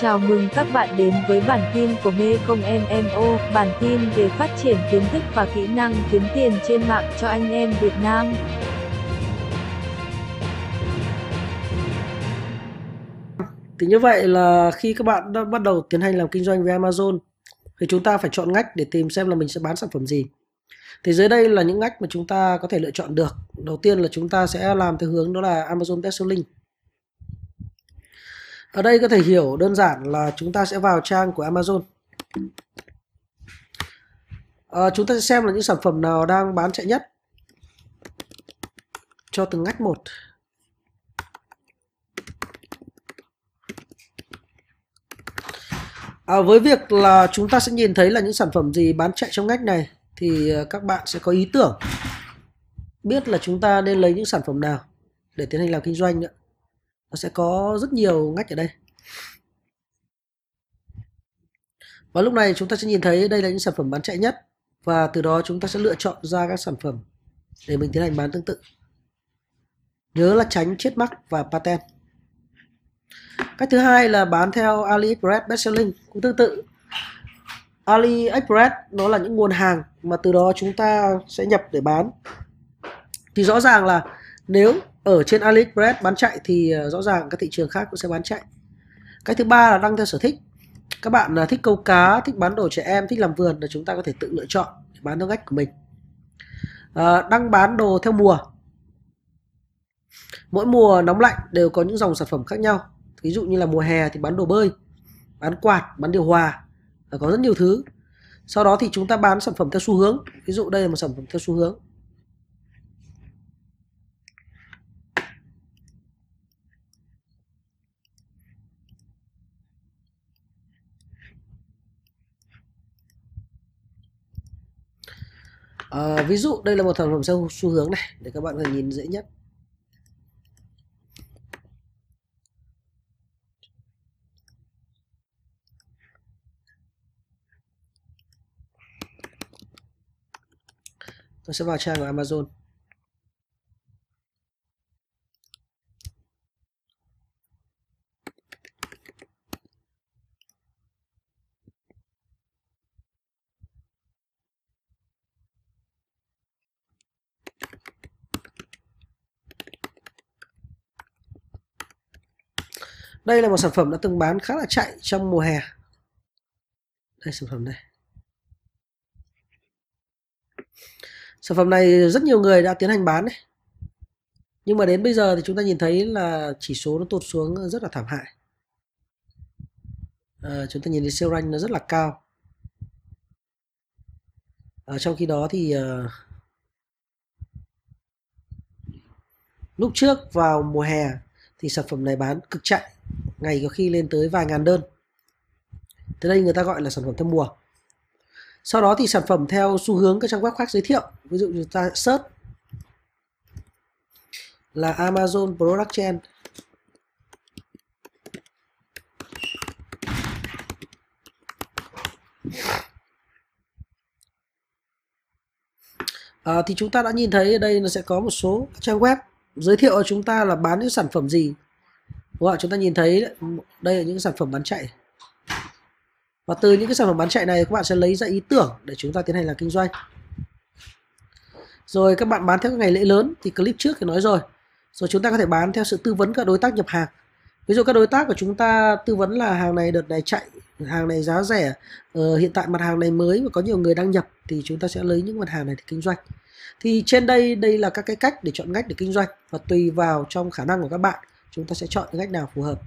Chào mừng các bạn đến với bản tin của Mê Công MMO, bản tin về phát triển kiến thức và kỹ năng kiếm tiền trên mạng cho anh em Việt Nam. Thì như vậy là khi các bạn đã bắt đầu tiến hành làm kinh doanh với Amazon thì chúng ta phải chọn ngách để tìm xem là mình sẽ bán sản phẩm gì. Thì dưới đây là những ngách mà chúng ta có thể lựa chọn được. Đầu tiên là chúng ta sẽ làm theo hướng đó là Amazon Best Selling. Ở đây có thể hiểu đơn giản là chúng ta sẽ vào trang của Amazon. À, chúng ta sẽ xem là những sản phẩm nào đang bán chạy nhất cho từng ngách một. À, với việc là chúng ta sẽ nhìn thấy là những sản phẩm gì bán chạy trong ngách này thì ờ, các bạn sẽ có ý tưởng biết là chúng ta nên lấy những sản phẩm nào để tiến hành làm kinh doanh nữa nó sẽ có rất nhiều ngách ở đây. Và lúc này chúng ta sẽ nhìn thấy đây là những sản phẩm bán chạy nhất. Và từ đó chúng ta sẽ lựa chọn ra các sản phẩm để mình tiến hành bán tương tự. Nhớ là tránh chết mắc và patent. Cách thứ hai là bán theo AliExpress bestselling cũng tương tự. AliExpress nó là những nguồn hàng mà từ đó chúng ta sẽ nhập để bán. Thì rõ ràng là nếu ở trên AliExpress bán chạy thì ờ, rõ ràng các thị trường khác cũng sẽ bán chạy. Cái thứ ba là đăng theo sở thích. Các bạn là thích câu cá thích bán đồ trẻ em thích làm vườn là chúng ta có thể tự lựa chọn để bán theo ngách của mình. À, đăng bán đồ theo mùa. Mỗi mùa nóng lạnh đều có những dòng sản phẩm khác nhau. Ví dụ như là mùa hè thì bán đồ bơi bán quạt bán điều hòa có rất nhiều thứ. Sau đó thì chúng ta bán sản phẩm theo xu hướng. Ví dụ đây là một sản phẩm theo xu hướng. À, ví dụ đây là một sản phẩm theo xu hướng này để các bạn có thể nhìn dễ nhất. Tôi sẽ vào trang của Amazon. Đây là một sản phẩm đã từng bán khá là chạy trong mùa hè. Đây sản phẩm này. Sản phẩm này rất nhiều người đã tiến hành bán đấy. Nhưng mà đến bây giờ thì chúng ta nhìn thấy là chỉ số nó tụt xuống rất là thảm hại. À, chúng ta nhìn thấy siêu rank nó rất là cao. À, trong khi đó thì uh, lúc trước vào mùa hè thì sản phẩm này bán cực chạy ngày có khi lên tới vài ngàn đơn. Thế đây người ta gọi là sản phẩm theo mùa. Sau đó thì sản phẩm theo xu hướng các trang web khác giới thiệu. Ví dụ như ta search là Amazon Product Trend à, thì chúng ta đã nhìn thấy ở đây nó sẽ có một số trang web giới thiệu cho chúng ta là bán những sản phẩm gì đúng không? chúng ta nhìn thấy đây là những sản phẩm bán chạy. Và từ những cái sản phẩm bán chạy này các bạn sẽ lấy ra ý tưởng để chúng ta tiến hành là kinh doanh. Rồi các bạn bán theo ngày lễ lớn thì clip trước thì nói rồi. Rồi chúng ta có thể bán theo sự tư vấn các đối tác nhập hàng. Ví dụ các đối tác của chúng ta tư vấn là hàng này đợt này chạy hàng này giá rẻ ờ, hiện tại mặt hàng này mới và có nhiều người đang nhập thì chúng ta sẽ lấy những mặt hàng này để kinh doanh. Thì trên đây đây là các cái cách để chọn ngách để kinh doanh và tùy vào trong khả năng của các bạn chúng ta sẽ chọn cách nào phù hợp.